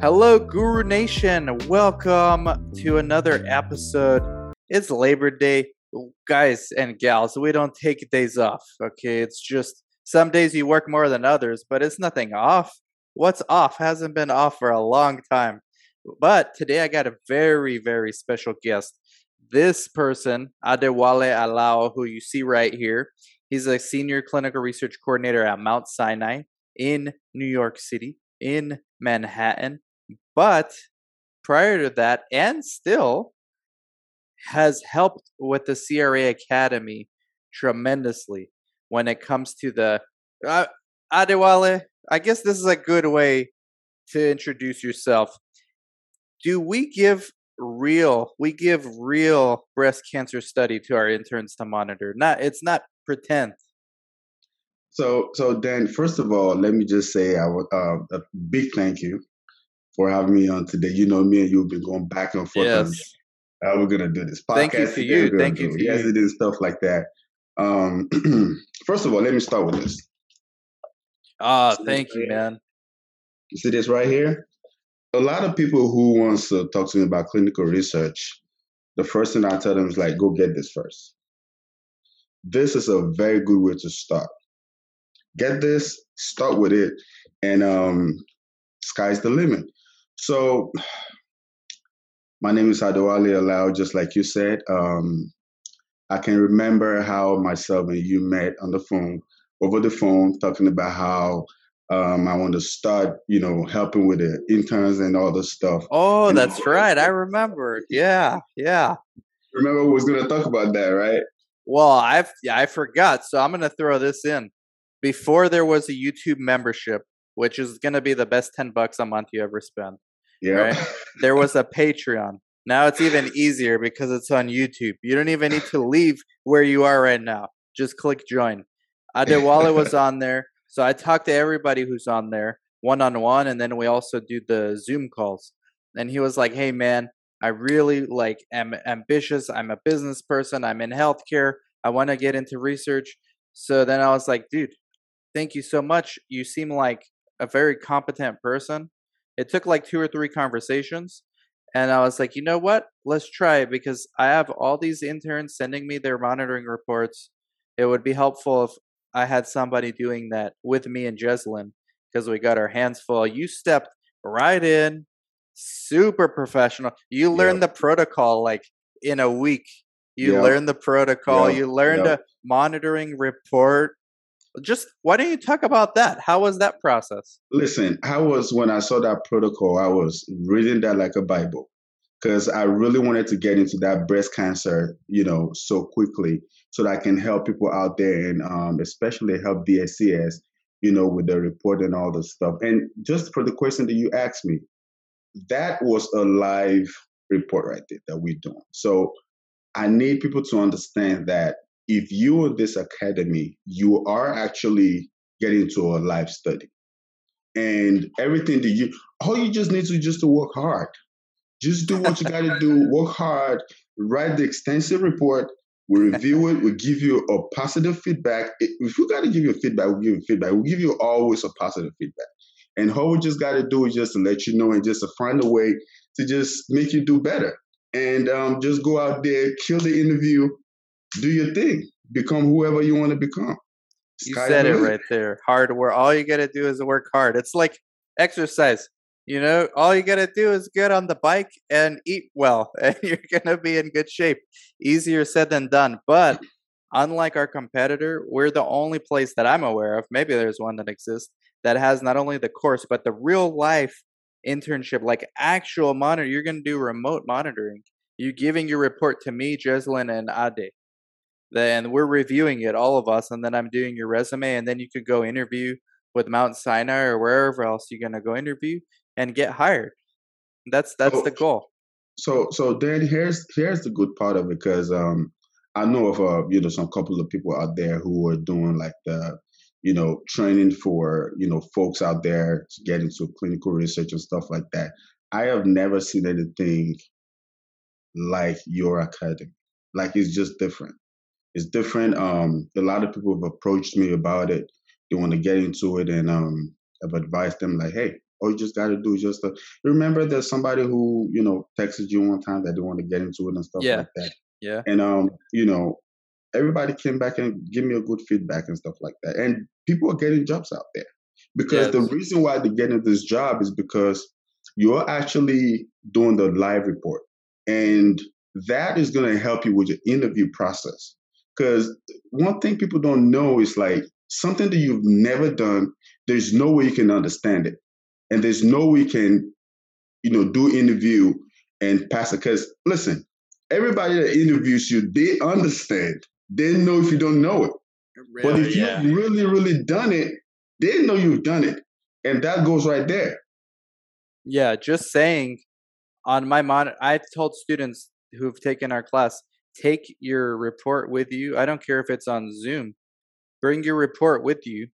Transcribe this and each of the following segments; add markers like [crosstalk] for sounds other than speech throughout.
Hello, Guru Nation. Welcome to another episode. It's Labor Day. Guys and gals, we don't take days off, okay? It's just some days you work more than others, but it's nothing off. What's off hasn't been off for a long time. But today I got a very, very special guest. This person, Adewale Alao, who you see right here, he's a senior clinical research coordinator at Mount Sinai in New York City, in Manhattan. But prior to that, and still has helped with the CRA Academy tremendously when it comes to the uh, Adewale. I guess this is a good way to introduce yourself. Do we give real we give real breast cancer study to our interns to monitor not it's not pretend so so dan first of all let me just say I would, uh, a big thank you for having me on today. You know, me and you have been going back and forth. Yes. On, uh, we're gonna do this podcast. Thank you for you. Thank you for yes, you. it is stuff like that. Um, [clears throat] first of all, let me start with this. Ah, uh, thank you, man. You see this right here? A lot of people who wants to talk to me about clinical research, the first thing I tell them is like, go get this first. This is a very good way to start. Get this, start with it, and um, sky's the limit. So, my name is Adewale Alao, just like you said. Um, I can remember how myself and you met on the phone, over the phone, talking about how um, I want to start, you know, helping with the interns and all the stuff. Oh, and that's right. I remember. Yeah, yeah. Remember, we was going to talk about that, right? Well, I yeah, I forgot, so I'm going to throw this in. Before there was a YouTube membership, which is going to be the best ten bucks a month you ever spend. Yeah. Right? [laughs] there was a Patreon. Now it's even easier because it's on YouTube. You don't even need to leave where you are right now. Just click join. Adewale was [laughs] on there. So I talked to everybody who's on there one on one. And then we also do the Zoom calls. And he was like, hey, man, I really like am ambitious. I'm a business person. I'm in healthcare. I want to get into research. So then I was like, dude, thank you so much. You seem like a very competent person. It took like two or three conversations. And I was like, you know what? Let's try it because I have all these interns sending me their monitoring reports. It would be helpful if I had somebody doing that with me and Jeslyn because we got our hands full. You stepped right in, super professional. You learned yep. the protocol like in a week. You yep. learned the protocol. Yep. You learned a monitoring report just why don't you talk about that? How was that process? Listen, I was when I saw that protocol, I was reading that like a Bible. because I really wanted to get into that breast cancer, you know, so quickly so that I can help people out there and um, especially help DSCS, you know, with the report and all the stuff. And just for the question that you asked me, that was a live report right there that we're doing. So I need people to understand that if you in this academy, you are actually getting to a live study. And everything that you all you just need to just to work hard. Just do what you [laughs] gotta do, work hard, write the extensive report, we review it, we give you a positive feedback. If we gotta give you feedback, we'll give you feedback. We'll give you always a positive feedback. And all we just gotta do is just to let you know and just to find a way to just make you do better. And um, just go out there, kill the interview, do your thing, become whoever you want to become. You said it right there. Hard work. All you gotta do is work hard. It's like exercise. You know, all you gotta do is get on the bike and eat well, [laughs] and you're gonna be in good shape. Easier said than done. But unlike our competitor, we're the only place that I'm aware of. Maybe there's one that exists that has not only the course but the real life internship, like actual monitor. You're gonna do remote monitoring. You're giving your report to me, Jeslyn, and Ade then we're reviewing it, all of us, and then I'm doing your resume, and then you could go interview with Mount Sinai or wherever else you're gonna go interview and get hired. That's that's the goal. So so then here's here's the good part of it because um I know of uh you know some couple of people out there who are doing like the you know training for you know folks out there to get into clinical research and stuff like that. I have never seen anything like your academy. Like it's just different it's different. Um, a lot of people have approached me about it. They want to get into it, and um, I've advised them like, hey, all you just got to do is just uh, remember there's somebody who you know texted you one time that they want to get into it and stuff yeah. like that. Yeah. And um, you know, everybody came back and give me a good feedback and stuff like that. And people are getting jobs out there because yes. the reason why they're getting this job is because you're actually doing the live report, and that is going to help you with your interview process. Because one thing people don't know is like something that you've never done, there's no way you can understand it. And there's no way you can, you know, do interview and pass it. Because listen, everybody that interviews you, they understand. They know if you don't know it. Really, but if yeah. you've really, really done it, they know you've done it. And that goes right there. Yeah, just saying on my monitor, I've told students who've taken our class, take your report with you. I don't care if it's on Zoom. Bring your report with you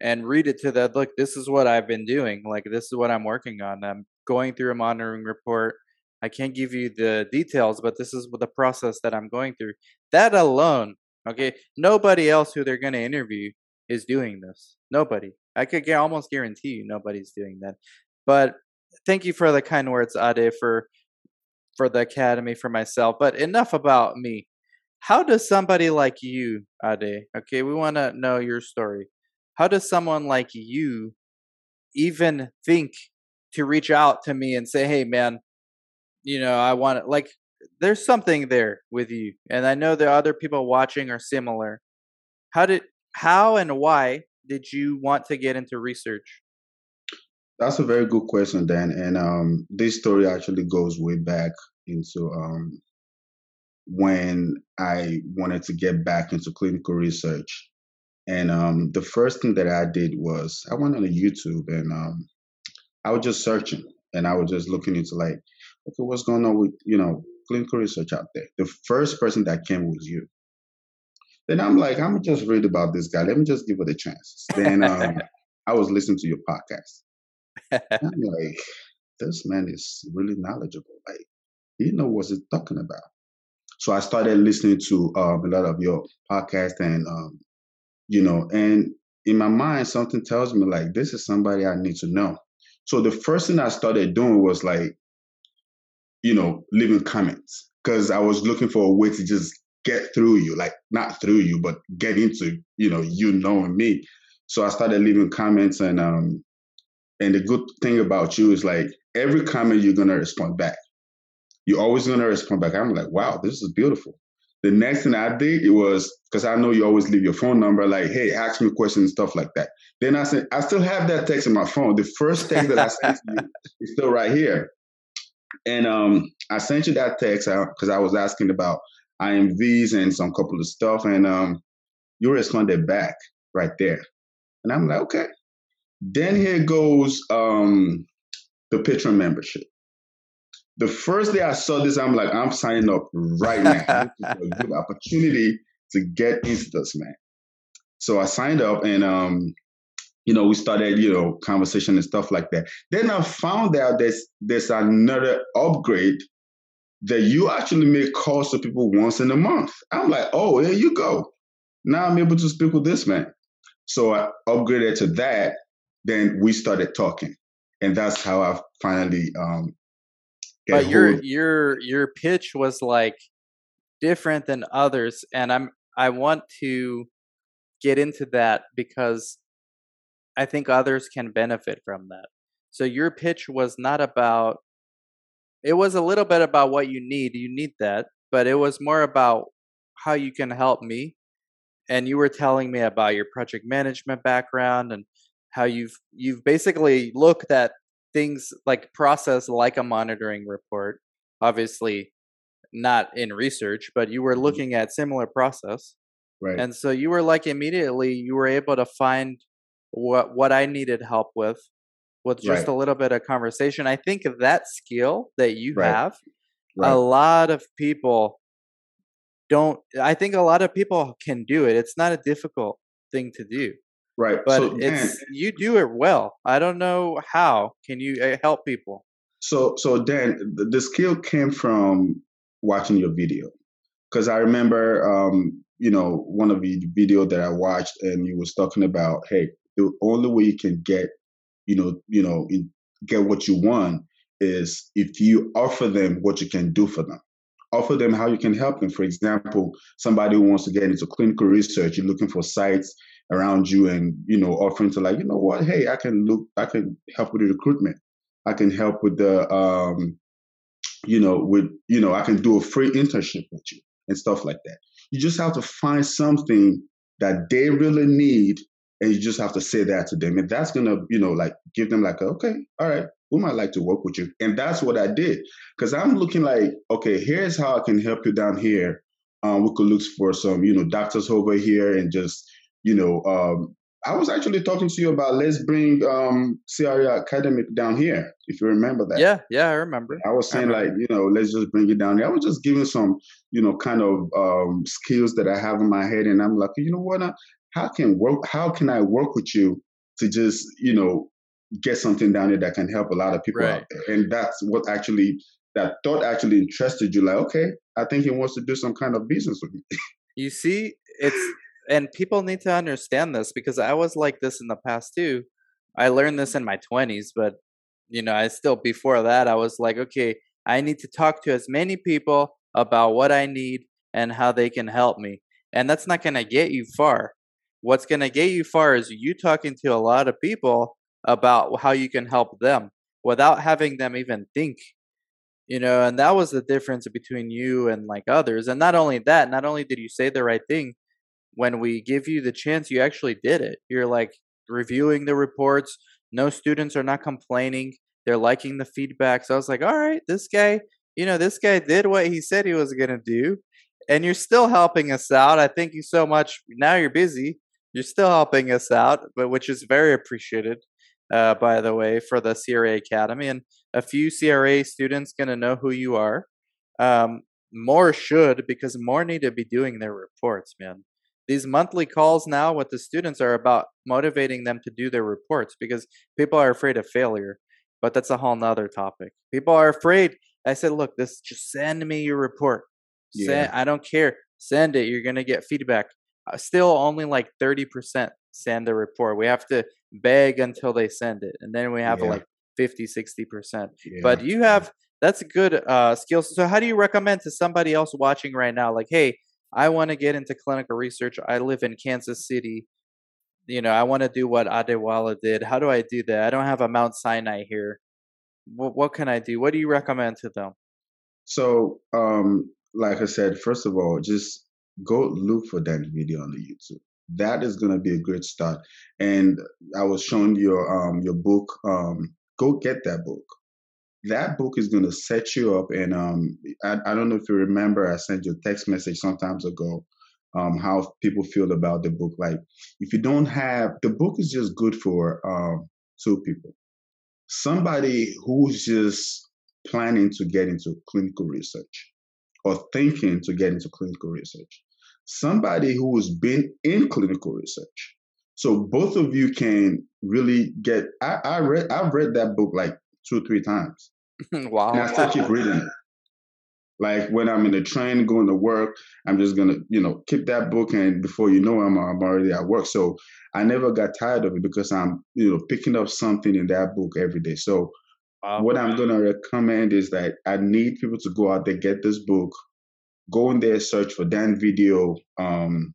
and read it to that. Look, this is what I've been doing. Like, this is what I'm working on. I'm going through a monitoring report. I can't give you the details, but this is the process that I'm going through. That alone, okay, nobody else who they're going to interview is doing this. Nobody. I could almost guarantee you nobody's doing that. But thank you for the kind words, Ade, for for the academy for myself. But enough about me. How does somebody like you, Ade? Okay, we want to know your story. How does someone like you even think to reach out to me and say, "Hey, man, you know, I want to like." There's something there with you, and I know the other people watching are similar. How did, how, and why did you want to get into research? That's a very good question, Dan. And um, this story actually goes way back into um, when I wanted to get back into clinical research. And um, the first thing that I did was I went on YouTube and um, I was just searching and I was just looking into like, okay, what's going on with, you know, clinical research out there? The first person that came was you. Then I'm like, I'm just read about this guy. Let me just give it a chance. Then um, [laughs] I was listening to your podcast. I'm like, this man is really knowledgeable. Like, he know what he's talking about. So I started listening to um, a lot of your podcast, and um, you know, and in my mind, something tells me like this is somebody I need to know. So the first thing I started doing was like, you know, leaving comments because I was looking for a way to just get through you, like not through you, but get into you know you knowing me. So I started leaving comments, and um, and the good thing about you is like every comment you're gonna respond back. You're always gonna respond back. I'm like, wow, this is beautiful. The next thing I did it was because I know you always leave your phone number, like, hey, ask me questions and stuff like that. Then I said, I still have that text in my phone. The first text that I sent to you is still right here. And um, I sent you that text because I was asking about IMVs and some couple of stuff, and um, you responded back right there. And I'm like, okay. Then here goes um, the Patreon membership. The first day I saw this, I'm like, I'm signing up right now. a good opportunity to get into this, man. So I signed up and um, you know, we started, you know, conversation and stuff like that. Then I found out there's there's another upgrade that you actually make calls to people once in a month. I'm like, oh, here you go. Now I'm able to speak with this man. So I upgraded to that. Then we started talking, and that's how I finally. um But your hold. your your pitch was like different than others, and I'm I want to get into that because I think others can benefit from that. So your pitch was not about it was a little bit about what you need. You need that, but it was more about how you can help me. And you were telling me about your project management background and how you've you've basically looked at things like process like a monitoring report. Obviously not in research, but you were mm-hmm. looking at similar process. Right. And so you were like immediately you were able to find what what I needed help with with just right. a little bit of conversation. I think that skill that you right. have, right. a lot of people don't. I think a lot of people can do it. It's not a difficult thing to do. Right. But so, it's Dan, you do it well. I don't know how. Can you uh, help people? So so Dan, the, the skill came from watching your video because I remember, um, you know, one of the video that I watched, and you was talking about, hey, the only way you can get, you know, you know, get what you want is if you offer them what you can do for them. Offer them how you can help them. For example, somebody who wants to get into clinical research, you're looking for sites around you and you know offering to like you know what? Hey i can look i can help with the recruitment. I can help with the um you know with you know i can do a free internship with you and stuff like that. You just have to find something that they really need and you just have to say that to them. And that's gonna you know like give them like okay all right we might like to work with you. And that's what i did. Because i'm looking like okay here's how i can help you down here. Um, we could look for some you know doctors over here and just you know um, I was actually talking to you about let's bring um CRA Academic down here, if you remember that. Yeah, yeah, I remember. I was saying I like, you know, let's just bring it down here. I was just giving some, you know, kind of um skills that I have in my head, and I'm like, you know what? how can work how can I work with you to just, you know, get something down there that can help a lot of people right. out there. And that's what actually that thought actually interested you, like, okay, I think he wants to do some kind of business with me. You see, it's and people need to understand this because I was like this in the past too. I learned this in my 20s, but you know, I still before that I was like, okay, I need to talk to as many people about what I need and how they can help me. And that's not going to get you far what's going to get you far is you talking to a lot of people about how you can help them without having them even think you know and that was the difference between you and like others and not only that not only did you say the right thing when we give you the chance you actually did it you're like reviewing the reports no students are not complaining they're liking the feedback so i was like all right this guy you know this guy did what he said he was going to do and you're still helping us out i thank you so much now you're busy you're still helping us out, but which is very appreciated, uh, by the way, for the CRA Academy. And a few CRA students gonna know who you are. Um, more should because more need to be doing their reports, man. These monthly calls now with the students are about motivating them to do their reports because people are afraid of failure. But that's a whole nother topic. People are afraid. I said, look, this just send me your report. Yeah. Send, I don't care. Send it. You're gonna get feedback. Uh, still only like 30% send the report. We have to beg until they send it. And then we have yeah. like 50, 60%. Yeah. But you have, that's a good uh, skill. So how do you recommend to somebody else watching right now? Like, hey, I want to get into clinical research. I live in Kansas City. You know, I want to do what Adewale did. How do I do that? I don't have a Mount Sinai here. What, what can I do? What do you recommend to them? So, um, like I said, first of all, just go look for that video on the YouTube. That is going to be a great start. And I was showing your um your book. Um, go get that book. That book is going to set you up. And um, I, I don't know if you remember, I sent you a text message sometimes ago. Um, how people feel about the book. Like, if you don't have the book, is just good for um, two people. Somebody who's just planning to get into clinical research or thinking to get into clinical research. Somebody who has been in clinical research. So both of you can really get. I, I read. I've read that book like two three times. wow. [laughs] And I still keep reading it. Like when I'm in the train going to work, I'm just gonna, you know, keep that book, and before you know, I'm I'm already at work. So I never got tired of it because I'm, you know, picking up something in that book every day. So wow. what I'm gonna recommend is that I need people to go out there, get this book, go in there, search for Dan Video, um,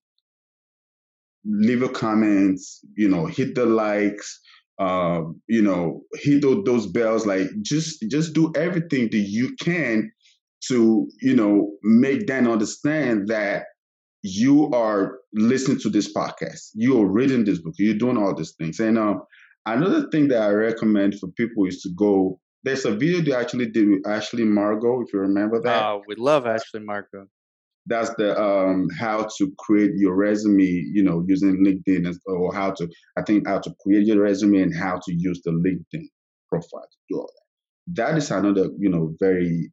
leave a comment, you know, hit the likes, um, you know, hit those bells. Like just just do everything that you can to, you know, make Dan understand that you are listening to this podcast, you are reading this book, you're doing all these things. And um, another thing that I recommend for people is to go. There's a video they actually did with Ashley Margot, if you remember that. Oh, we love Ashley Margot that's the um, how to create your resume you know using linkedin or how to i think how to create your resume and how to use the linkedin profile to do all that. That is another you know very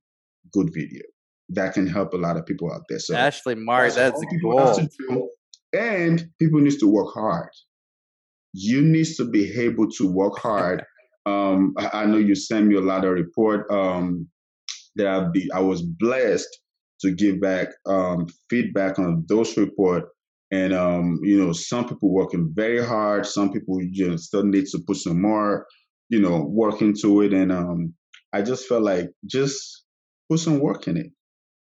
good video that can help a lot of people out there. So ashley mark that's, that's cool. and people need to work hard. You need to be able to work hard. [laughs] Um, I, I know you sent me a lot of report um, that I, be, I was blessed to give back um, feedback on those report. And um, you know, some people working very hard. Some people you know, still need to put some more, you know, work into it. And um, I just felt like just put some work in it.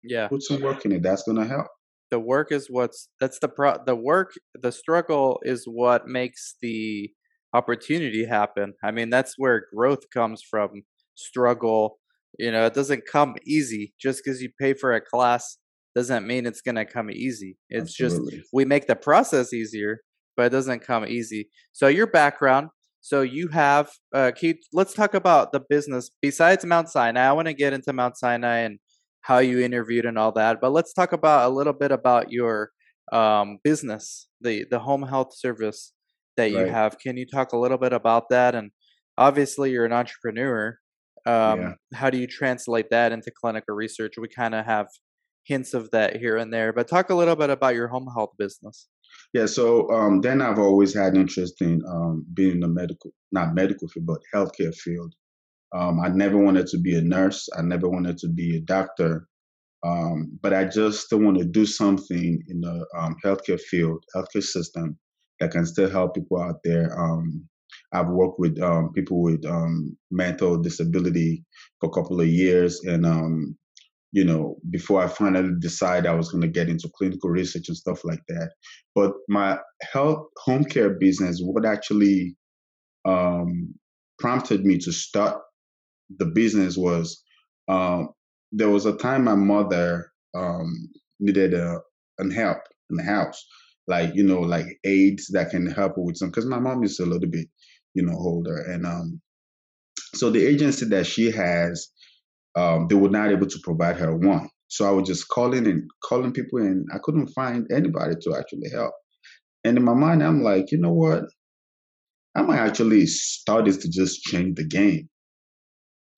Yeah, put some work in it. That's gonna help. The work is what's that's the pro. The work, the struggle is what makes the opportunity happen. I mean, that's where growth comes from. Struggle, you know, it doesn't come easy. Just because you pay for a class doesn't mean it's going to come easy. It's Absolutely. just we make the process easier, but it doesn't come easy. So your background, so you have uh you, let's talk about the business besides Mount Sinai. I want to get into Mount Sinai and how you interviewed and all that, but let's talk about a little bit about your um business, the the home health service that you right. have. Can you talk a little bit about that and obviously you're an entrepreneur um, yeah. How do you translate that into clinical research? We kind of have hints of that here and there, but talk a little bit about your home health business. Yeah, so um, then I've always had interest in um, being in the medical, not medical field, but healthcare field. Um, I never wanted to be a nurse. I never wanted to be a doctor. Um, but I just still want to do something in the um, healthcare field, healthcare system that can still help people out there um, I've worked with um, people with um, mental disability for a couple of years, and um, you know, before I finally decided I was going to get into clinical research and stuff like that. But my health home care business, what actually um, prompted me to start the business was um, there was a time my mother um, needed a, an help in the house, like you know, like aids that can help her with some. Because my mom is a little bit you know, holder. And um, so the agency that she has, um, they were not able to provide her one. So I was just calling and calling people, and I couldn't find anybody to actually help. And in my mind, I'm like, you know what? I might actually start this to just change the game.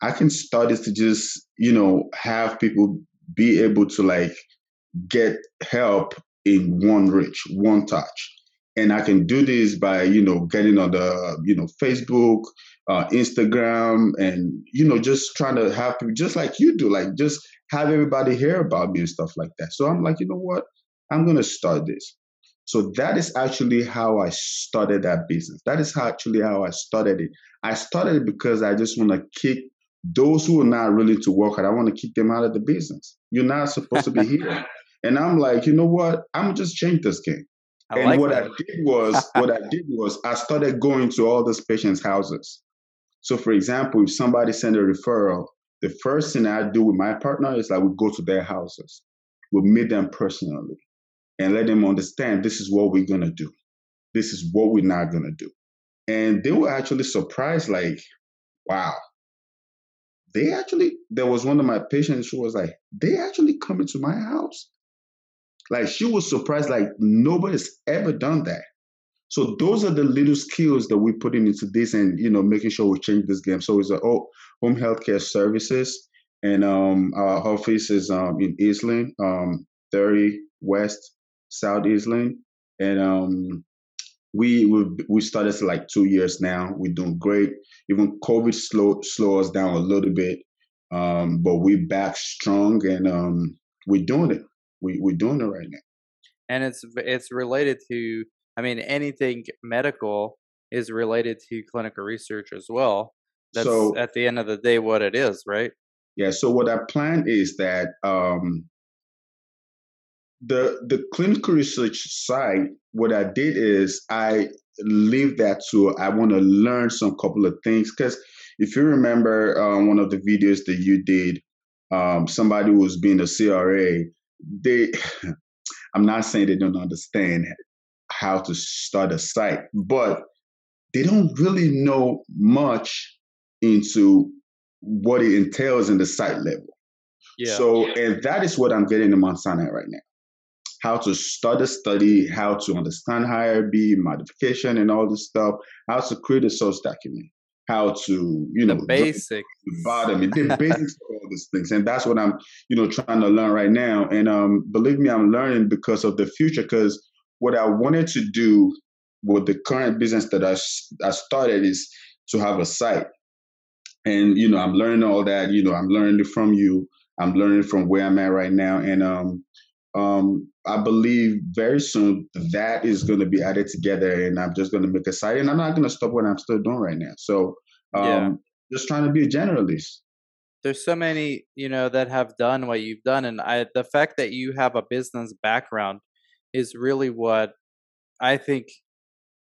I can start this to just, you know, have people be able to like get help in one reach, one touch and I can do this by you know getting on the you know Facebook, uh, Instagram, and you know just trying to have people just like you do, like just have everybody hear about me and stuff like that. So I'm like, you know what, I'm gonna start this. So that is actually how I started that business. That is how, actually how I started it. I started it because I just want to kick those who are not willing to work hard. I want to kick them out of the business. You're not supposed to be here. [laughs] And I'm like, you know what? I'm just change this game. I and like what that. I did was [laughs] what I did was I started going to all those patients' houses. So, for example, if somebody sent a referral, the first thing I do with my partner is I would go to their houses, we meet them personally, and let them understand this is what we're gonna do, this is what we're not gonna do, and they were actually surprised, like, wow, they actually, there was one of my patients who was like, they actually come into my house. Like she was surprised, like nobody's ever done that. So those are the little skills that we're putting into this and, you know, making sure we change this game. So it's a oh, home healthcare services. And um, our office is um, in Eastland, um, 30 West South Eastland. And um, we we we started like two years now. We're doing great. Even COVID slow slow us down a little bit, um, but we're back strong and um, we're doing it. We we're doing it right now. And it's it's related to. I mean, anything medical is related to clinical research as well. That's so, at the end of the day what it is, right? Yeah. So what I plan is that um, the the clinical research side, what I did is I leave that to I want to learn some couple of things because if you remember uh, one of the videos that you did, um, somebody was being a CRA. They, [sighs] I'm not saying they don't understand how to start a site, but they don't really know much into what it entails in the site level. Yeah. So, and that is what I'm getting in Mount Sinai right now how to start a study, how to understand IRB, modification, and all this stuff, how to create a source document, how to, you know, the basics, bottom, the [laughs] basics of these things. And that's what I'm, you know, trying to learn right now. And um, believe me, I'm learning because of the future, because what I wanted to do with the current business that I, I started is to have a site. And, you know, I'm learning all that, you know, I'm learning from you. I'm learning from where I'm at right now. And um, um, I believe very soon that is going to be added together, and I'm just going to make a site. And I'm not going to stop what I'm still doing right now. So, um, yeah. just trying to be a generalist. There's so many, you know, that have done what you've done, and I, the fact that you have a business background is really what I think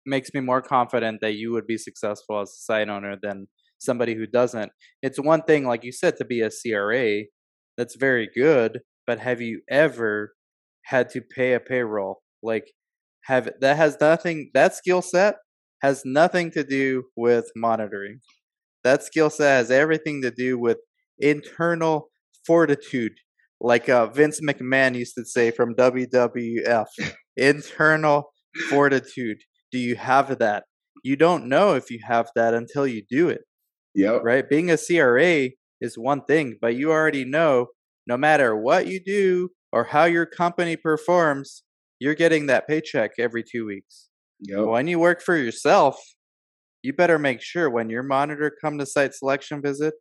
makes me more confident that you would be successful as a site owner than somebody who doesn't. It's one thing, like you said, to be a CRA. That's very good, but have you ever had to pay a payroll. Like have that has nothing that skill set has nothing to do with monitoring. That skill set has everything to do with internal fortitude, like uh, Vince McMahon used to say from WWF. internal fortitude. Do you have that? You don't know if you have that until you do it. Yep. Right? Being a CRA is one thing, but you already know no matter what you do, or how your company performs, you're getting that paycheck every two weeks. Yep. When you work for yourself, you better make sure when your monitor come to site selection visit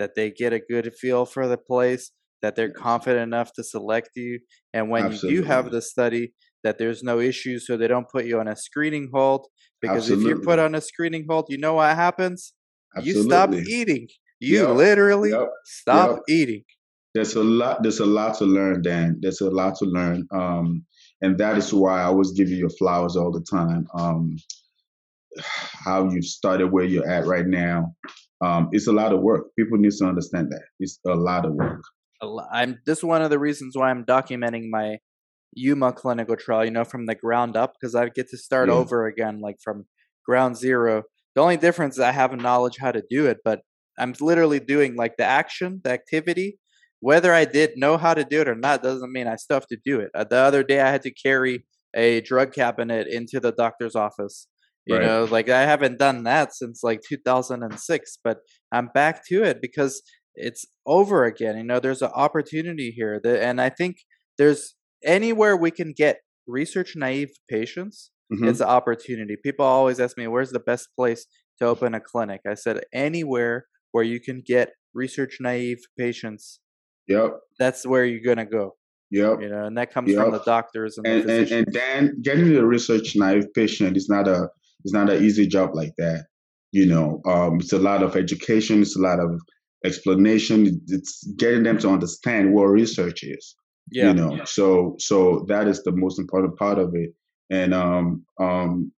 that they get a good feel for the place, that they're confident enough to select you, and when Absolutely. you do have the study, that there's no issues, so they don't put you on a screening hold. Because Absolutely. if you're put on a screening hold, you know what happens? Absolutely. You stop eating. You yep. literally yep. stop yep. eating there's a lot there's a lot to learn dan there's a lot to learn um, and that is why i always give you your flowers all the time um, [sighs] how you've started where you're at right now um, it's a lot of work people need to understand that it's a lot of work i'm this is one of the reasons why i'm documenting my yuma clinical trial you know from the ground up because i get to start yeah. over again like from ground zero the only difference is i have a knowledge how to do it but i'm literally doing like the action the activity whether I did know how to do it or not doesn't mean I still have to do it. Uh, the other day, I had to carry a drug cabinet into the doctor's office. You right. know, like I haven't done that since like 2006, but I'm back to it because it's over again. You know, there's an opportunity here, that, and I think there's anywhere we can get research naive patients. Mm-hmm. It's an opportunity. People always ask me, "Where's the best place to open a clinic?" I said, "Anywhere where you can get research naive patients Yep. That's where you're gonna go. Yep. You know, and that comes yep. from the doctors and and, and, and then getting a research naive patient is not a it's not an easy job like that. You know, um, it's a lot of education. It's a lot of explanation. It's getting them to understand what research is. Yeah. You know, yeah. so so that is the most important part of it. And um um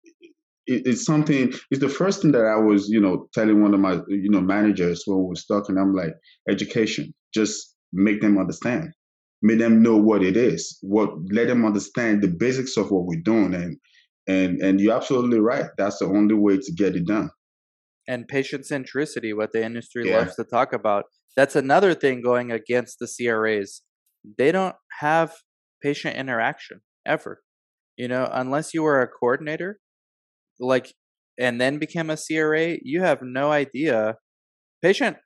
it, it's something it's the first thing that I was, you know, telling one of my, you know, managers when we were talking, I'm like, education. Just make them understand, make them know what it is, what let them understand the basics of what we're doing, and and and you're absolutely right. That's the only way to get it done. and patient centricity, what the industry Yeah. loves to talk about. That's another thing going against the CRAs. They don't have patient interaction ever. You know, unless you were a coordinator, like, and then became a CRA, you have no idea. Patient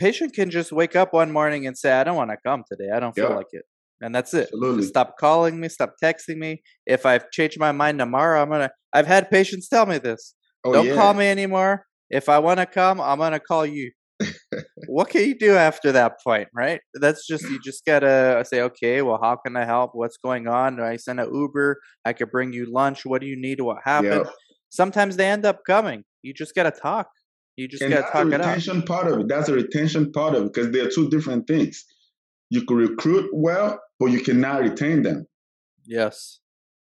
patient can just wake up one morning and say, "I don't want to come today. I don't feel Yeah. like it," and that's it. Absolutely. Stop calling me. Stop texting me. If I've changed my mind tomorrow, I'm gonna. I've had patients tell me this. Oh, Don't yeah. call me anymore. If I want to come, I'm gonna call you. [laughs] what can you do after that point, right? That's just you just gotta say, okay, well, how can I help? What's going on? Do I send an Uber? I could bring you lunch. What do you need? What happened? Yeah. Sometimes they end up coming. You just gotta talk. You just and gotta that's talk the it out. retention part of it. That's the retention part of it because they're two different things. You can recruit well, but you cannot retain them. Yes.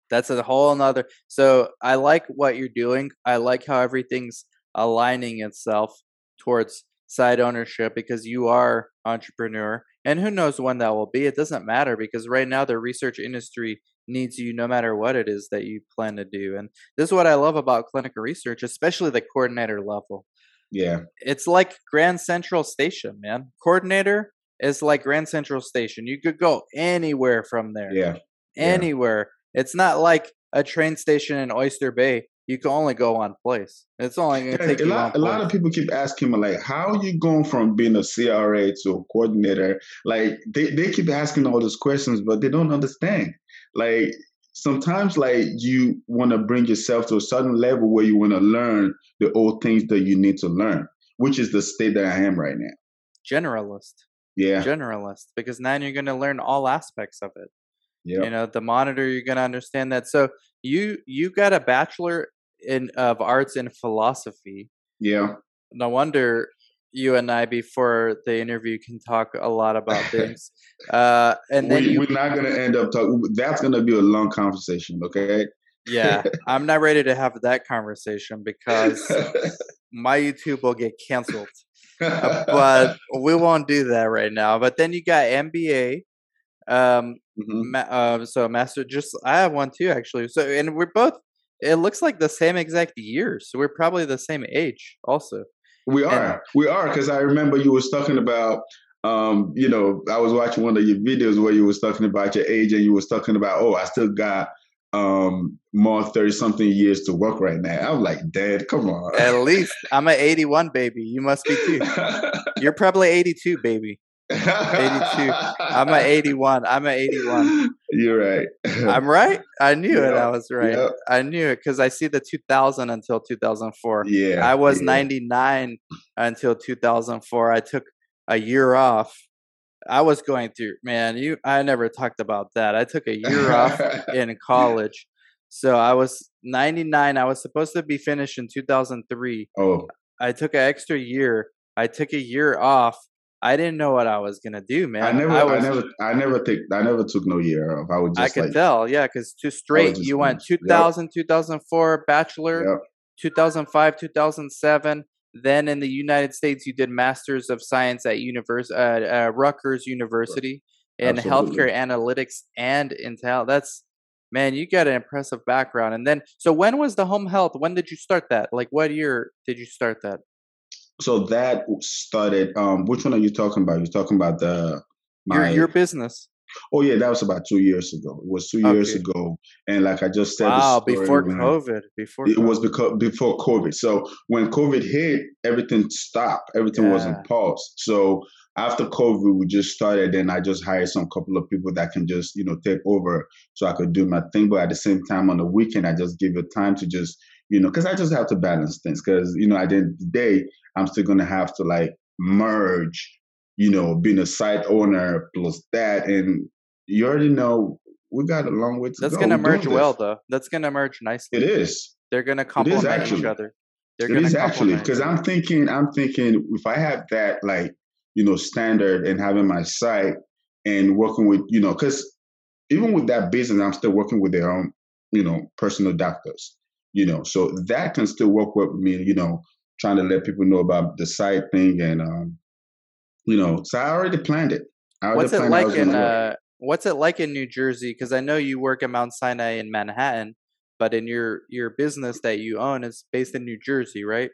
That's a whole nother. So I like what you're doing. I like how everything's aligning itself towards side ownership because you are entrepreneur and who knows when that will be. It doesn't matter because right now the research industry needs you no matter what it is that you plan to do. And this is what I love about clinical research, especially the coordinator level. Yeah. It's like Grand Central Station, man. Coordinator is like Grand Central Station. You could go anywhere from there Yeah. Yeah. anywhere. It's not like a train station in Oyster Bay. You can only go one place. It's only going to take a you lot, a lot of people keep asking me like, how are you going from being a CRA to a coordinator? Like they, they keep asking all those questions, but they don't understand. Like sometimes like you want to bring yourself to a certain level where you want to learn the old things that you need to learn, which is the state that I am right now. Generalist, Yeah. generalist, because now you're going to learn all aspects of it. Yeah. You know, the monitor, you're going to understand that. So you you got a bachelor in of arts in philosophy. Yeah. No wonder you and I before the interview can talk a lot about [laughs] things. uh, and then we, you we're not going to end up talking. That's going to be a long conversation. Okay. Yeah, I'm not ready to have that conversation [laughs] because my YouTube will get canceled. But [laughs] we won't do that right now. But then you got MBA. Um, Mhm. ma- uh, so master. Just I have one too, actually. So and we're both. It looks like the same exact years. So we're probably the same age, also. We And- are. We are because I remember you was talking about um, you know, I was watching one of your videos where you was talking about your age and you was talking about, oh, I still got um more 30 something years to work right now. I was like, Dan, come on. At least I'm an 81 baby. You must be too. [laughs] You're probably 82 baby. 82. I'm an 81. I'm an 81. You're right. I'm right. I knew it. I was right. yeah. I knew it because I see the 2000 until 2004. yeah. I was yeah. 99 until 2004. I took a year off. I was going through, man, you I never talked about that. I took a year off [laughs] in college. So I was 99. I was supposed to be finished in 2003. oh, I took an extra year. I took a year off. I didn't know what I was gonna do, man. I never, I, was, never, I never take, I never took no year off. I would I just could like, tell, yeah, because two straight. You went finish. Yep. 2000, 2004, bachelor, Yep. 2005, 2007. Then in the United States, you did Masters of Science at univers- uh, uh, Rutgers University in Absolutely. healthcare analytics and Intel. That's man, you got an impressive background. And then, so when was the home health? When did you start that? Like, what year did you start that? So that started. Um, which one are you talking about? You're talking about the Your your business. Oh yeah, that was about two years ago. It was two years Okay. ago, and like I just said, Wow, before COVID. Before It was because before COVID. So when COVID hit, everything stopped. Everything was in Yeah. pause. So after COVID, we just started, and I just hired some couple of people that can just you know take over, so I could do my thing. But at the same time, on the weekend, I just give it time to just you know because I just have to balance things. Because you know at the end of the day, I'm still gonna have to like merge, you know, being a site owner plus that, and you already know we got a long way to That's go. gonna merge well, though. That's gonna merge nicely. It is. They're gonna complement each other. They're It is actually because. I'm thinking, I'm thinking if I have that like you know standard and having my site and working with you know because even with that business, I'm still working with their own you know personal doctors, you know, so that can still work with me, you know, trying to let people know about the site thing and um, you know, so I already planned it. Already What's it planned how like in uh what's it like in New Jersey? Because I know you work at Mount Sinai in Manhattan, but in your your business that you own is based in New Jersey, right?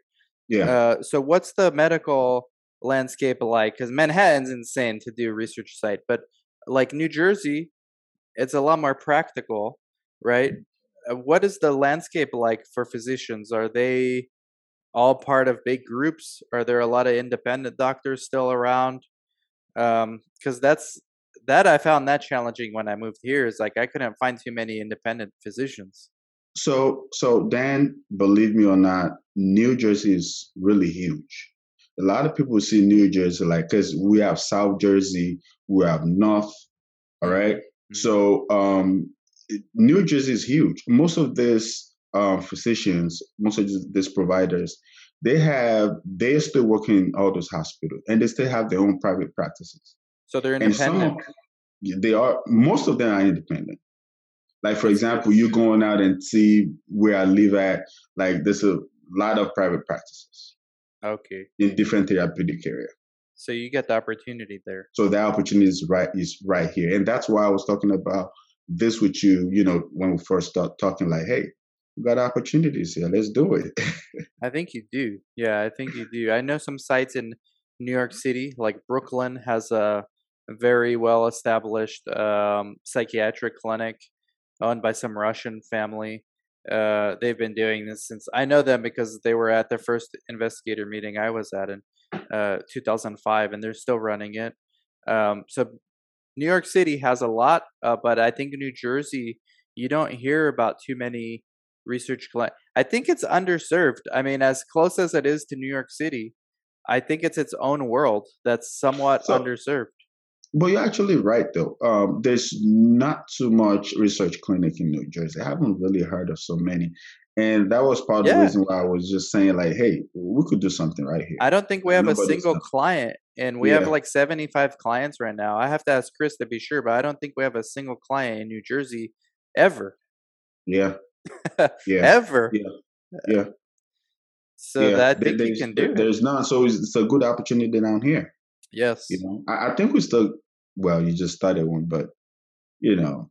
Yeah. Uh, so what's the medical landscape like? Because Manhattan's insane to do research site, but like New Jersey, it's a lot more practical, right? Uh, what is the landscape like for physicians? Are they all part of big groups? Are there a lot of independent doctors still around? Because um, that's that I found that challenging when I moved here. Is like I couldn't find too many independent physicians. So, so Dan, believe me or not, New Jersey is really huge. A lot of people see New Jersey like because we have South Jersey, we have North, all right? mm-hmm. So, um, New Jersey is huge. Most of these um, physicians, most of these providers, they have they're still working in all those hospitals, and they still have their own private practices. So they're independent. Some, they are. Most of them are independent. Like for example, you going out and see where I live at. Like there's a lot of private practices. Okay. In different therapeutic area. So you get the opportunity there. So the opportunity is right is right here, and that's why I was talking about this with you. You know, when we first start talking, like, hey, got opportunities here. Let's do it. [laughs] I think you do. Yeah, I think you do. I know some sites in New York City, like Brooklyn, has a very well established um, psychiatric clinic owned by some Russian family. Uh, they've been doing this since I know them because they were at the first investigator meeting I was at in uh, 2005, and they're still running it. Um, so New York City has a lot, uh, but I think New Jersey, you don't hear about too many research. Clinic. I think it's underserved. I mean, as close as it is to New York City, I think it's its own world that's somewhat so, underserved. But you're actually right, though. Um, there's not too much research clinic in New Jersey. I haven't really heard of so many. And that was part of yeah. the reason why I was just saying, like, hey, we could do something right here. I don't think we have a single client, and we yeah. have like 75 clients right now. I have to ask Chris to be sure, but I don't think we have a single client in New Jersey ever. Yeah. Yeah. [laughs] ever. Yeah. Yeah. So yeah. that think you can do. There's none. So it's, it's, a good opportunity down here. Yes. You know, I, I think we still well, you just started one, but you know,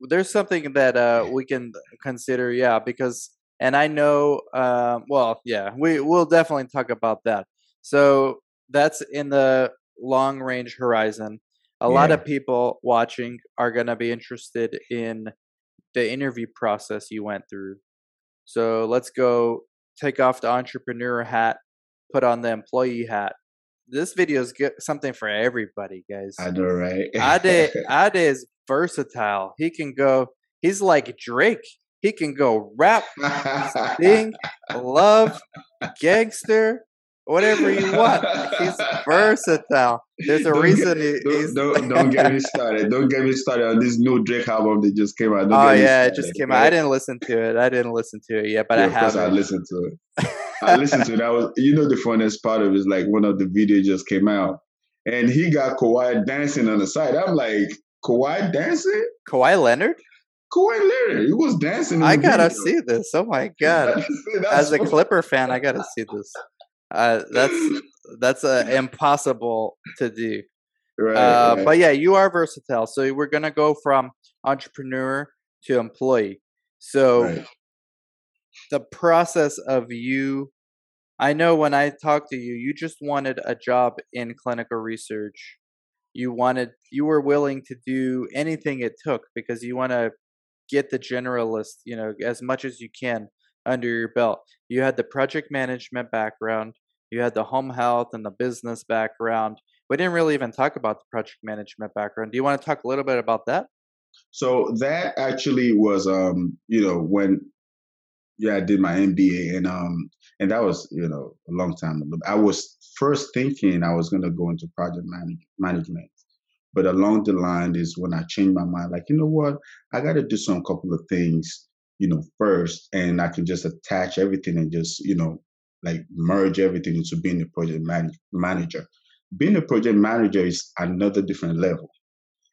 there's something that uh, we can consider, yeah, because and I know, uh, well, yeah, we will definitely talk about that. So that's in the long range horizon. A yeah. lot of people watching are going to be interested in the interview process you went through. So let's go take off the entrepreneur hat, put on the employee hat this video is good, something for everybody, guys. I know, right? Ade [laughs] Ade is versatile. He can go. He's like Drake. He can go rap, [laughs] sing, love, gangster, whatever you want. He's versatile. There's a don't reason get, he, he's. Don't, don't, get me started. Don't get me started on this new Drake album that just came out. Don't oh yeah, it just came out. I didn't listen to it. I didn't listen to it yet, but yeah, I have. I listened to it. I listened to it. I was, you know, the funniest part of it is like one of the videos just came out, and he got Kawhi dancing on the side. I'm like, Kawhi dancing? Kawhi Leonard? Kawhi Leonard. He was dancing. I gotta video. see this. Oh my god! [laughs] As a Clipper fan, I gotta see this. Uh, that's [laughs] that's uh, impossible to do. Right, uh, right, But yeah, you are versatile. So we're gonna go from entrepreneur to employee. So right. the process of you, I know when I talked to you, you just wanted a job in clinical research. You wanted, you were willing to do anything it took because you want to get the generalist, you know, as much as you can under your belt. You had the project management background, you had the home health and the business background. We didn't really even talk about the project management background. Do you want to talk a little bit about that? So that actually was, um, you know, when yeah, I did my MBA, and um, and that was you know a long time ago. I was first thinking I was going to go into project manage- management, but along the line is when I changed my mind. Like you know what, I got to do some couple of things, you know, first, and I can just attach everything and just you know like merge everything into being a project man- manager. Being a project manager is another different level.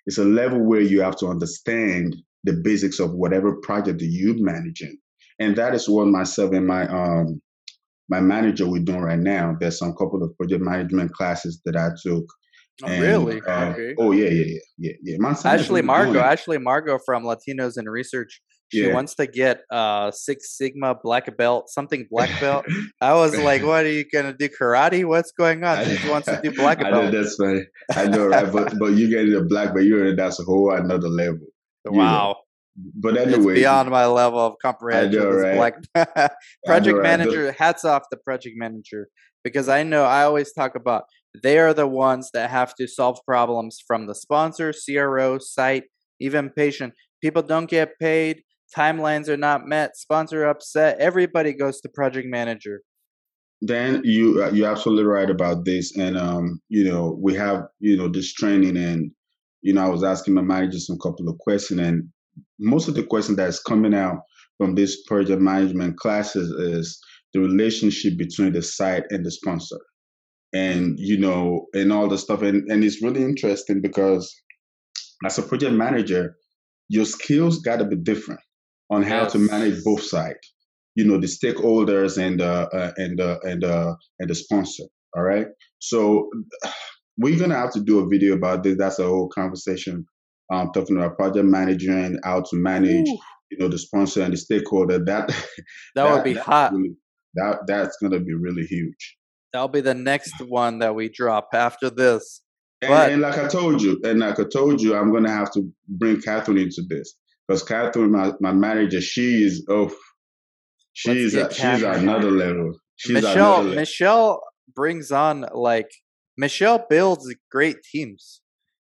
It's a level where you have to understand the basics of whatever project that you're managing. And that is what myself and my um my manager we're doing right now. There's some couple of project management classes that I took. Oh, and, really? Uh, okay. Oh yeah, yeah, yeah, yeah, yeah. Ashley Margot, Ashley Margot from Latinos in Research. She Yeah. wants to get uh Six Sigma black belt, something [laughs] black belt. I was like, what are you gonna do? Karate? What's going on? She wants to do [laughs] black belt. I know that's funny. I know, right? But but you getting a black belt, you're that's a whole another level. you know. Wow. But It's anyway, beyond my level of comprehension. know, right? black [laughs] project know, right? Manager, hats off the project manager. Because I know I always talk about they are the ones that have to solve problems from the sponsor, CRO, site, even patient. People don't get paid, timelines are not met, sponsor upset. Everybody goes to project manager. Dan, you uh, you're absolutely right about this, and um, you know, we have you know this training, and you know, I was asking my manager some couple of questions, and most of the questions that's coming out from this project management classes is the relationship between the site and the sponsor, and you know, and all the stuff, and and it's really interesting because as a project manager, your skills got to be different on how to manage both sides you know the stakeholders and uh, uh and uh, and uh and the sponsor all right? So we're gonna have to do a video about this. That's a whole conversation um talking about project manager and how to manage Ooh, you know the sponsor and the stakeholder. That that would be that's hot. really, that that's gonna be really huge. That'll be the next one that we drop after this. and, But- and like i told you and like i told you i'm gonna have to bring catherine into this because catherine my, my manager she is oh she's a, she's another level she's Michelle another level. Michelle brings on like Michelle builds great teams.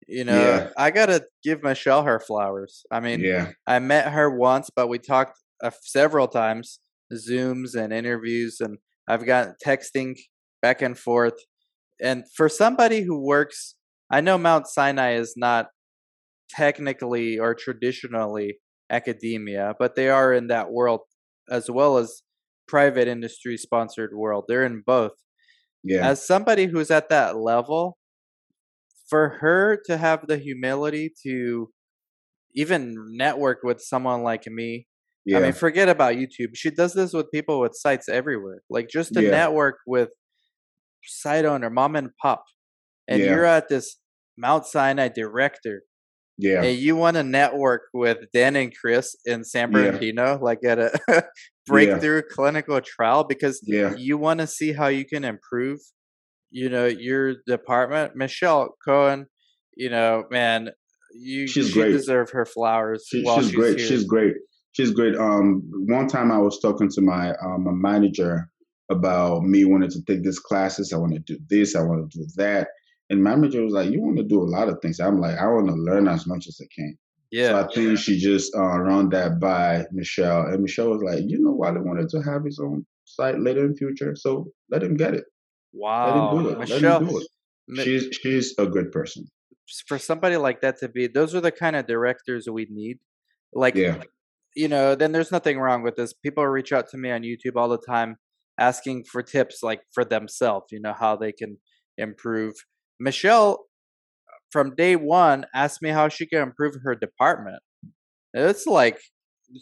You know, Yeah. I gotta give Michelle her flowers. I mean, yeah I met her once, but we talked uh, several times, Zooms and interviews, and I've got texting back and forth. And for somebody who works, I know Mount Sinai is not technically or traditionally academia, but they are in that world as well as private industry sponsored world. They're in both. yeah As somebody who's at that level, for her to have the humility to even network with someone like me, yeah I mean, forget about YouTube. She does this with people with sites everywhere. Like just to Yeah. network with site owner, mom and pop. And Yeah. you're at this Mount Sinai director yeah and you want to network with Dan and Chris in San Yeah. Bernardino, like at a [laughs] breakthrough clinical trial, because yeah you want to see how you can improve, you know, your department. Michelle Cohen, you know, man, you She's she great. deserve her flowers She, while she's, she's, great. here. She's great. She's great. Um, one time I was talking to my um my manager about me wanting to take these classes. I want to do this. I want to do that. And my manager was like, "You want to do a lot of things." I'm like, "I want to learn as much as I can." yeah, So I think she just uh, run that by Michelle, and Michelle was like, "You know, Wally wanted to have his own site later in future, so let him get it. Wow, Let him do it. Michelle. Let him do it." Mi- She's she's a good person. for somebody like that to be, those are the kind of directors we need. Like, Yeah. you know, then there's nothing wrong with this. People reach out to me on YouTube all the time asking for tips, like for themselves, you know, how they can improve. Michelle, from day one, asked me how she can improve her department. It's like,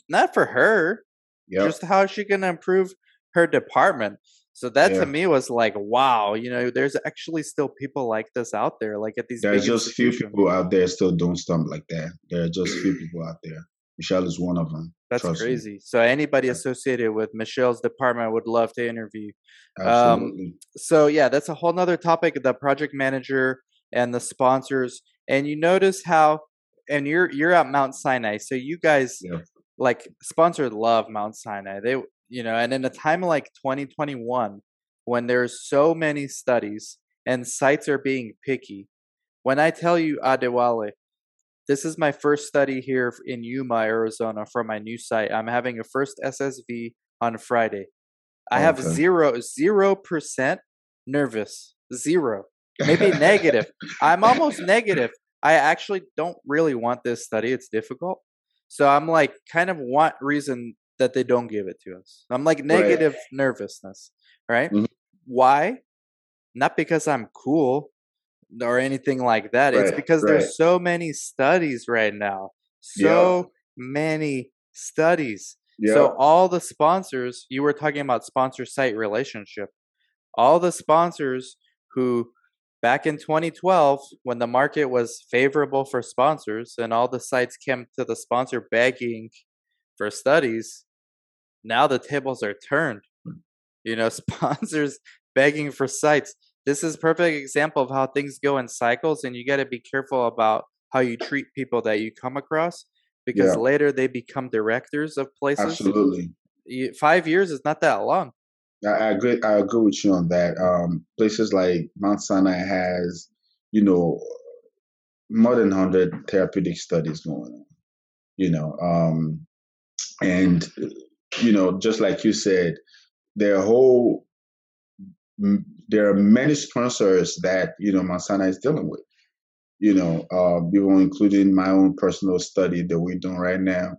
not for her, Yep. just how she can improve her department. So that Yeah. to me was like, wow, you know, there's actually still people like this out there, like at these. There's just few people out there still doing stuff like that. There are just few [clears throat] people out there. Michelle is one of them. That's Trust me. crazy. So anybody associated with Michelle's department would love to interview. Um, Absolutely. So yeah, that's a whole nother topic, the project manager and the sponsors. And you notice how and you're you're at Mount Sinai. So you guys Yeah. like sponsors love Mount Sinai. They you know, and in a time like 2021 when there's so many studies and sites are being picky. When I tell you Adewale, this is my first study here in Yuma, Arizona for my new site. I'm having a first SSV on Friday. I have Okay. zero zero percent nervous. Zero. Maybe [laughs] negative. I'm almost negative. I actually don't really want this study. It's difficult. So I'm like kind of want reason that they don't give it to us. I'm like negative nervousness, right? Mhm. Why? Not because I'm cool or anything like that. It's because right. there's so many studies right now. So many studies. Yeah. So all the sponsors, you were talking about sponsor site relationship. All the sponsors who back in 2012 when the market was favorable for sponsors and all the sites came to the sponsor begging for studies, now the tables are turned. Hmm. You know, [laughs] sponsors begging for sites. This is perfect example of how things go in cycles, and you got to be careful about how you treat people that you come across because Yeah. later they become directors of places. Absolutely. Five years is not that long. I, I agree. I agree with you on that. Um, places like Mount Sinai has, you know, more than hundred therapeutic studies going on. You know, um, and you know, just like you said, their whole there are many sponsors that you know Mount Sinai is dealing with. You know, uh, even including my own personal study that we're doing right now,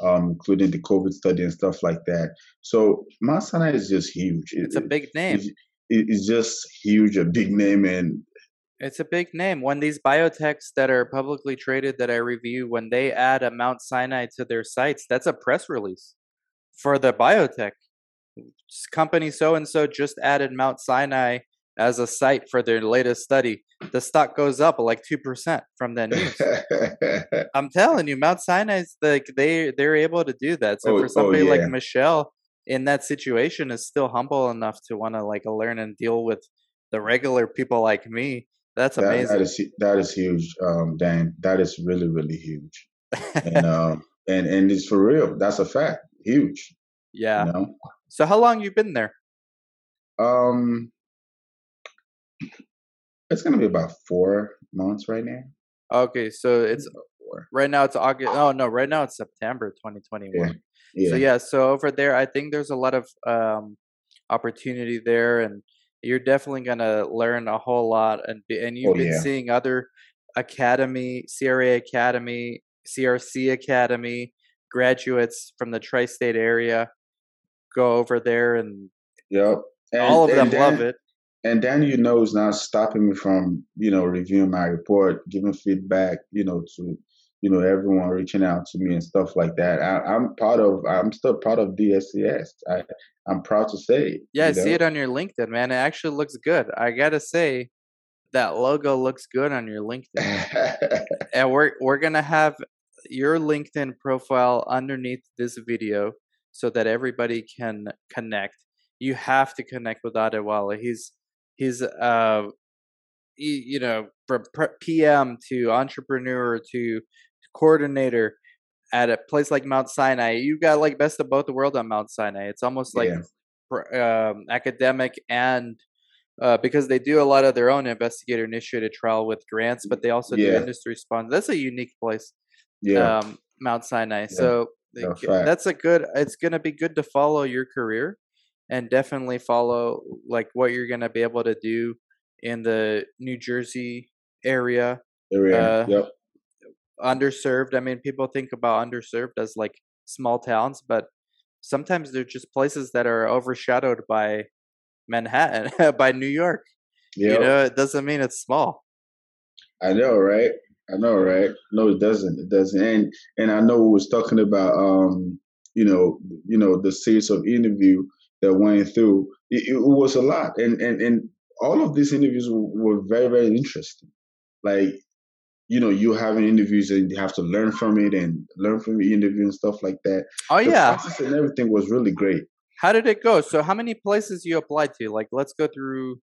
um, including the COVID study and stuff like that. So Mount Sinai is just huge. It- It's a big name. it's, it- it's just huge, a big name, and It's a big name. When these biotechs that are publicly traded that I review, when they add a Mount Sinai to their sites, that's a press release for the biotech. Company so and so just added Mount Sinai as a site for their latest study. The stock goes up like two percent from that news. [laughs] I'm telling you, Mount Sinai's like they they're able to do that. So Oh- for oh, somebody like. Michelle in that situation is still humble enough to want to like learn and deal with the regular people like me. That's that, amazing. that is that is huge, um, Dan. That is really really huge, and [laughs] um, and and it's for real. That's a fact. Huge. yeah. You know. So how long you been there? Um, it's gonna be about four months right now. Okay, so it's right now it's August. Oh no, right now it's September 2021. Yeah. So yeah, so over there, I think there's a lot of um, opportunity there, and you're definitely gonna learn a whole lot. And be, and you've Oh, been yeah. seeing other academy, CRA Academy, CRC Academy graduates from the tri-state area go over there, and Yep. And, all of them love it. And Dan, you know, is not stopping me from, you know, reviewing my report, giving feedback, you know, to, you know, everyone reaching out to me and stuff like that. I, I'm part of, I'm still part of DSCS. I, I'm proud to say. Yeah, I you see it on your LinkedIn, man. It actually looks good. I gotta say, that logo looks good on your LinkedIn. [laughs] and we're we're gonna have your LinkedIn profile underneath this video so that everybody can connect. You have to connect with Adewale. He's he's uh you know from PM to entrepreneur to coordinator at a place like Mount Sinai. You've got like best of both the world on Mount Sinai. It's almost like Yeah. um, academic and uh, because they do a lot of their own investigator initiated trial with grants, but they also do industry sponsored. That's a unique place, yeah. um, Mount Sinai. So No, like, that's a good. It's gonna be good to follow your career, and definitely follow like what you're gonna be able to do in the New Jersey area, area. uh, yep. underserved. I mean, people think about underserved as like small towns, but sometimes they're just places that are overshadowed by Manhattan, [laughs] by New York. Yep. You know, it doesn't mean it's small. I know, right? I know, right? No, it doesn't. It doesn't. And and I know we was talking about um, you know, you know, the series of interview that went through. It, it was a lot, and and and all of these interviews were, very very interesting. Like, you know, you having interviews and you have to learn from it and learn from the interview and stuff like that. Oh The yeah. process and everything was really great. How did it go? So how many places you applied to? Like let's go through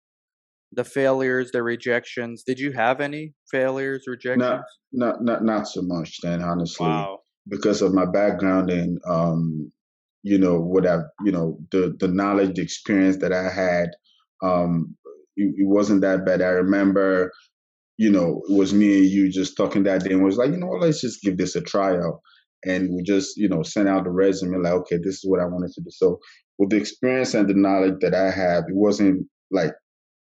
the failures, the rejections. Did you have any failures, rejections? Not not not not so much then, honestly. Wow. because of my background and um, you know what I you know the the knowledge, the experience that I had. Um, it, it wasn't that bad. I remember, you know, it was me and you just talking that day and was like, you know what, let's just give this a trial. And we just, you know, sent out the resume like, okay, this is what I wanted to do. So with the experience and the knowledge that I have, it wasn't like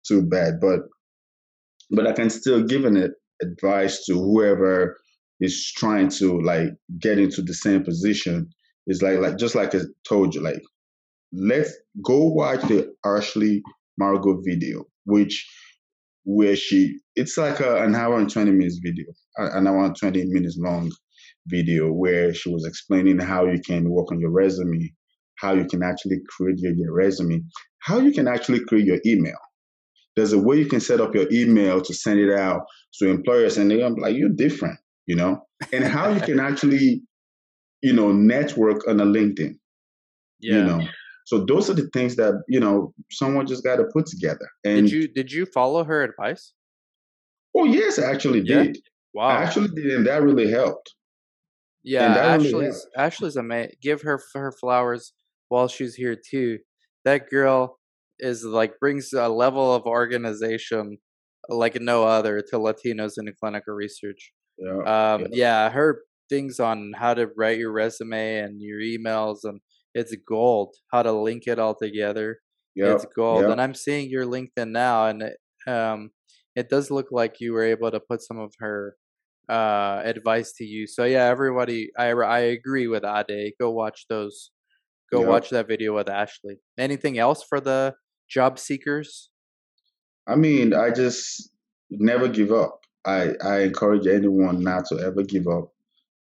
too bad. But but I can still give an advice to whoever is trying to like get into the same position. It's like like just like I told you, like let's go watch the Ashley Margot video, which where she it's like a, an hour and 20 minutes video an hour and 20 minutes long video where she was explaining how you can work on your resume how you can actually create your, your resume how you can actually create your email there's a way you can set up your email to send it out to employers and they're gonna be like you're different you know and how you can [laughs] actually you know, network on a LinkedIn. Yeah. You know. So those are the things that, you know, someone just gotta put together. And did you did you follow her advice? Oh yes, I actually Yeah? did. Wow. I actually did, and that really helped. Yeah, that really Ashley's Ashley's amazing. Give her her flowers while she's here too. That girl is like brings a level of organization like no other to Latinos in clinical research. Yeah. Um, yeah. yeah, her things on how to write your resume and your emails and it's gold. How to link it all together, Yeah. it's gold. yeah. And I'm seeing your LinkedIn now, and it, um, it does look like you were able to put some of her uh advice to you. So yeah, everybody, I I agree with Ade. Go watch those. Go Yep. watch that video with Ashley. Anything else for the job seekers? I mean, I just never give up. I, I encourage anyone not to ever give up.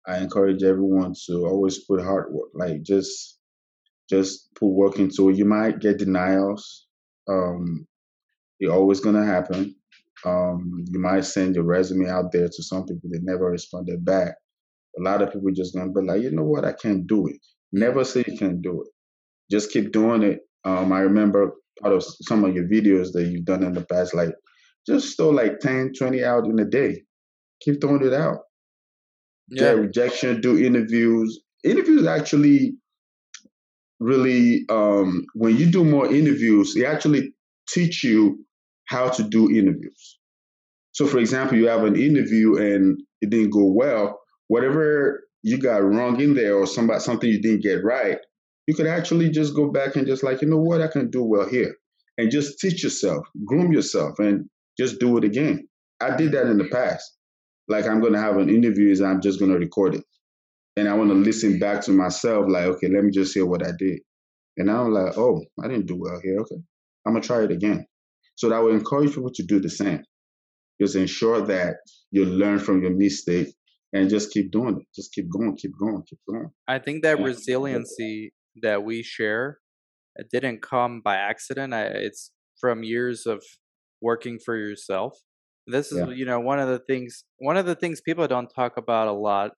I encourage everyone to always put hard work. Like just just put work into it. You might get denials. Um, it's always gonna happen. Um, you might send your resume out there to some people that never responded back. A lot of people just gonna be like, you know what, I can't do it. Never say you can't do it. Just keep doing it. Um, I remember part of some of your videos that you've done in the past, like just throw like 10, 20 out in a day. Keep throwing it out. Get rejection, do interviews. Interviews actually really um when you do more interviews, they actually teach you how to do interviews. So for example, you have an interview and it didn't go well, whatever you got wrong in there or somebody something you didn't get right, you could actually just go back and just like, you know what, I can do well here. And just teach yourself, groom yourself, and just do it again. I did that in the past. Like I'm gonna have an interview and I'm just gonna record it. And I wanna listen back to myself, like, okay, let me just hear what I did. And I'm like, oh, I didn't do well here. Okay. I'm gonna try it again. So that would encourage people to do the same. Just ensure that you learn from your mistake and just keep doing it. Just keep going, keep going, keep going. I think that Yeah. resiliency that we share it didn't come by accident. I, it's from years of working for yourself. This is, Yeah. you know, one of the things. One of the things people don't talk about a lot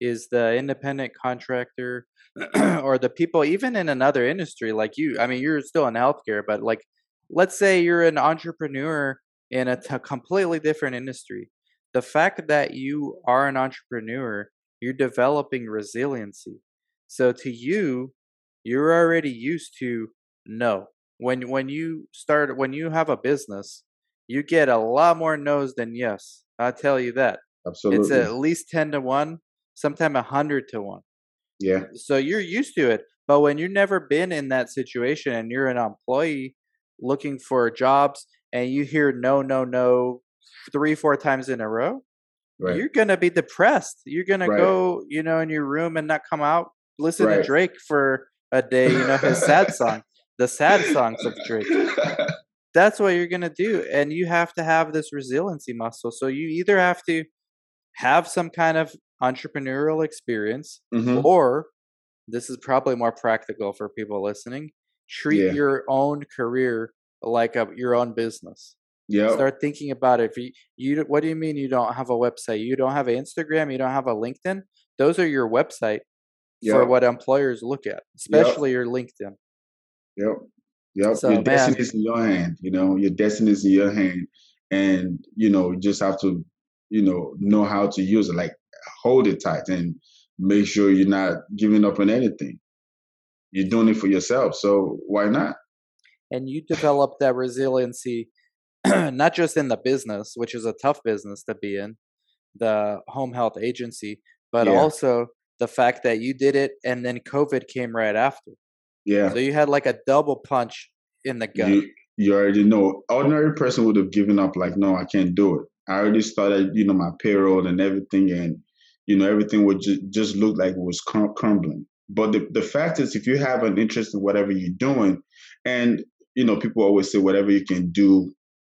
is the independent contractor [clears throat] or the people, even in another industry like you. I mean, you're still in healthcare, but like, let's say you're an entrepreneur in a t- completely different industry. The fact that you are an entrepreneur, you're developing resiliency. So to you, you're already used to no. When when you start when you have a business, you get a lot more no's than yes. I'll tell you that. Absolutely. It's at least ten to one, sometimes a hundred to one. yeah. So you're used to it. But when you've never been in that situation and you're an employee looking for jobs and you hear no, no, no three, four times in a row, Right. you're gonna be depressed. You're gonna Right. go, you know, in your room and not come out. Listen to Drake for a day, you know, his sad [laughs] song, the sad songs of Drake. That's what you're gonna do, and you have to have this resiliency muscle. So you either have to have some kind of entrepreneurial experience, Mhm. or this is probably more practical for people listening. Treat Yeah. your own career like a, your own business Yep. start thinking about it. If you, you, what do you mean you don't have a website? You don't have an Instagram? You don't have a LinkedIn? Those are your website for what employers look at, especially your LinkedIn. Yep. Yep. So, your destiny is in your hand. You know, your destiny is in your hand. And, you know, you just have to, you know, know how to use it. Like hold it tight and make sure you're not giving up on anything. You're doing it for yourself. So why not? And you develop that resiliency, [clears throat] not just in the business, which is a tough business to be in, the home health agency, but Yeah. also the fact that you did it and then COVID came right after. Yeah. So you had like a double punch in the gut. You you already know. Ordinary person would have given up, like, no, I can't do it. I already started, you know, my payroll and everything, and you know, everything would ju- just look like it was crum- crumbling. But the, the fact is, if you have an interest in whatever you're doing, and you know, people always say whatever you can do,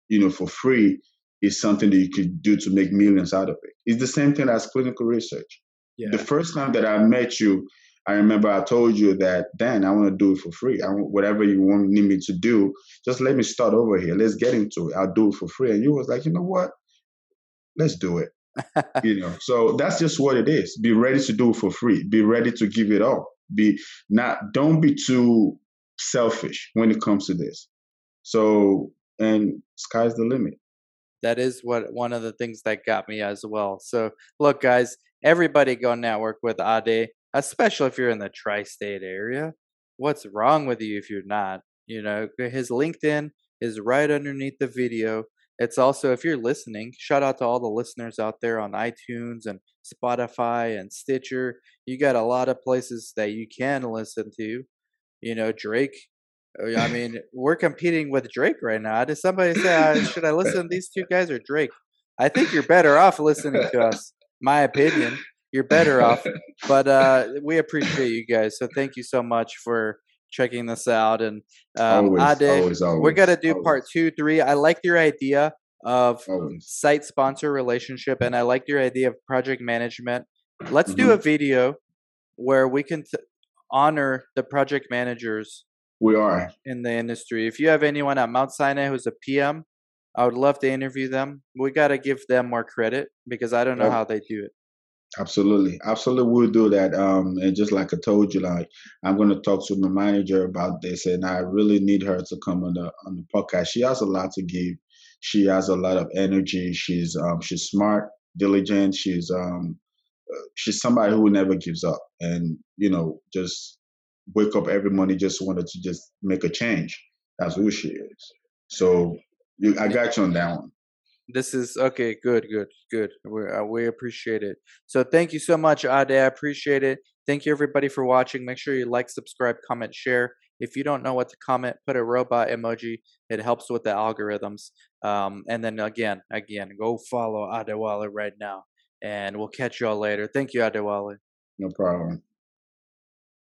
you know, for free is something that you could do to make millions out of it. It's the same thing as clinical research. The first time that I met you, I remember I told you that, Dan, I want to do it for free. I want whatever you want need me to do, just let me start over here. Let's get into it. I'll do it for free. And you was like, you know what? Let's do it. [laughs] you know, so that's just what it is. Be ready to do it for free. Be ready to give it all. Be not. Don't be too selfish when it comes to this. So, and sky's the limit. That is what one of the things that got me as well. So, look, guys, everybody go network with Ade, especially if you're in the tri-state area. What's wrong with you if you're not? You know, his LinkedIn is right underneath the video. It's also, if you're listening, shout out to all the listeners out there on iTunes and Spotify and Stitcher. You got a lot of places that you can listen to. You know, Drake. Uh, I [laughs] mean, we're competing with Drake right now. Did somebody say, should I [laughs] listen to these two guys or Drake? I think you're better off listening to us. My opinion, you're better off. [laughs] But uh, we appreciate you guys. So thank you so much for checking this out. And um, always, Ade, always, always, we're gonna do always. part two, three. I like your idea of site sponsor relationship, and I like your idea of project management. Let's do Mhm. a video where we can t- honor the project managers We are. in the industry. If you have anyone at Mount Sinai who's a PM, I would love to interview them. We got to give them more credit because I don't know how they do it. Absolutely, absolutely, we'll do that. Um, and just like I told you, like I'm going to talk to my manager about this, and I really need her to come on the on the podcast. She has a lot to give. She has a lot of energy. She's um she's smart, diligent. She's um uh, she's somebody who never gives up, and you know just wake up every morning just wanted to just make a change. That's who she is. So you, I got you on that one. This is okay. Good, good, good. We uh, we appreciate it. So thank you so much, Ade. I appreciate it. Thank you everybody for watching. Make sure you like, subscribe, comment, share. If you don't know what to comment, put a robot emoji. It helps with the algorithms. Um, and then again, again, go follow Adewale right now, and we'll catch you all later. Thank you, Adewale. No problem.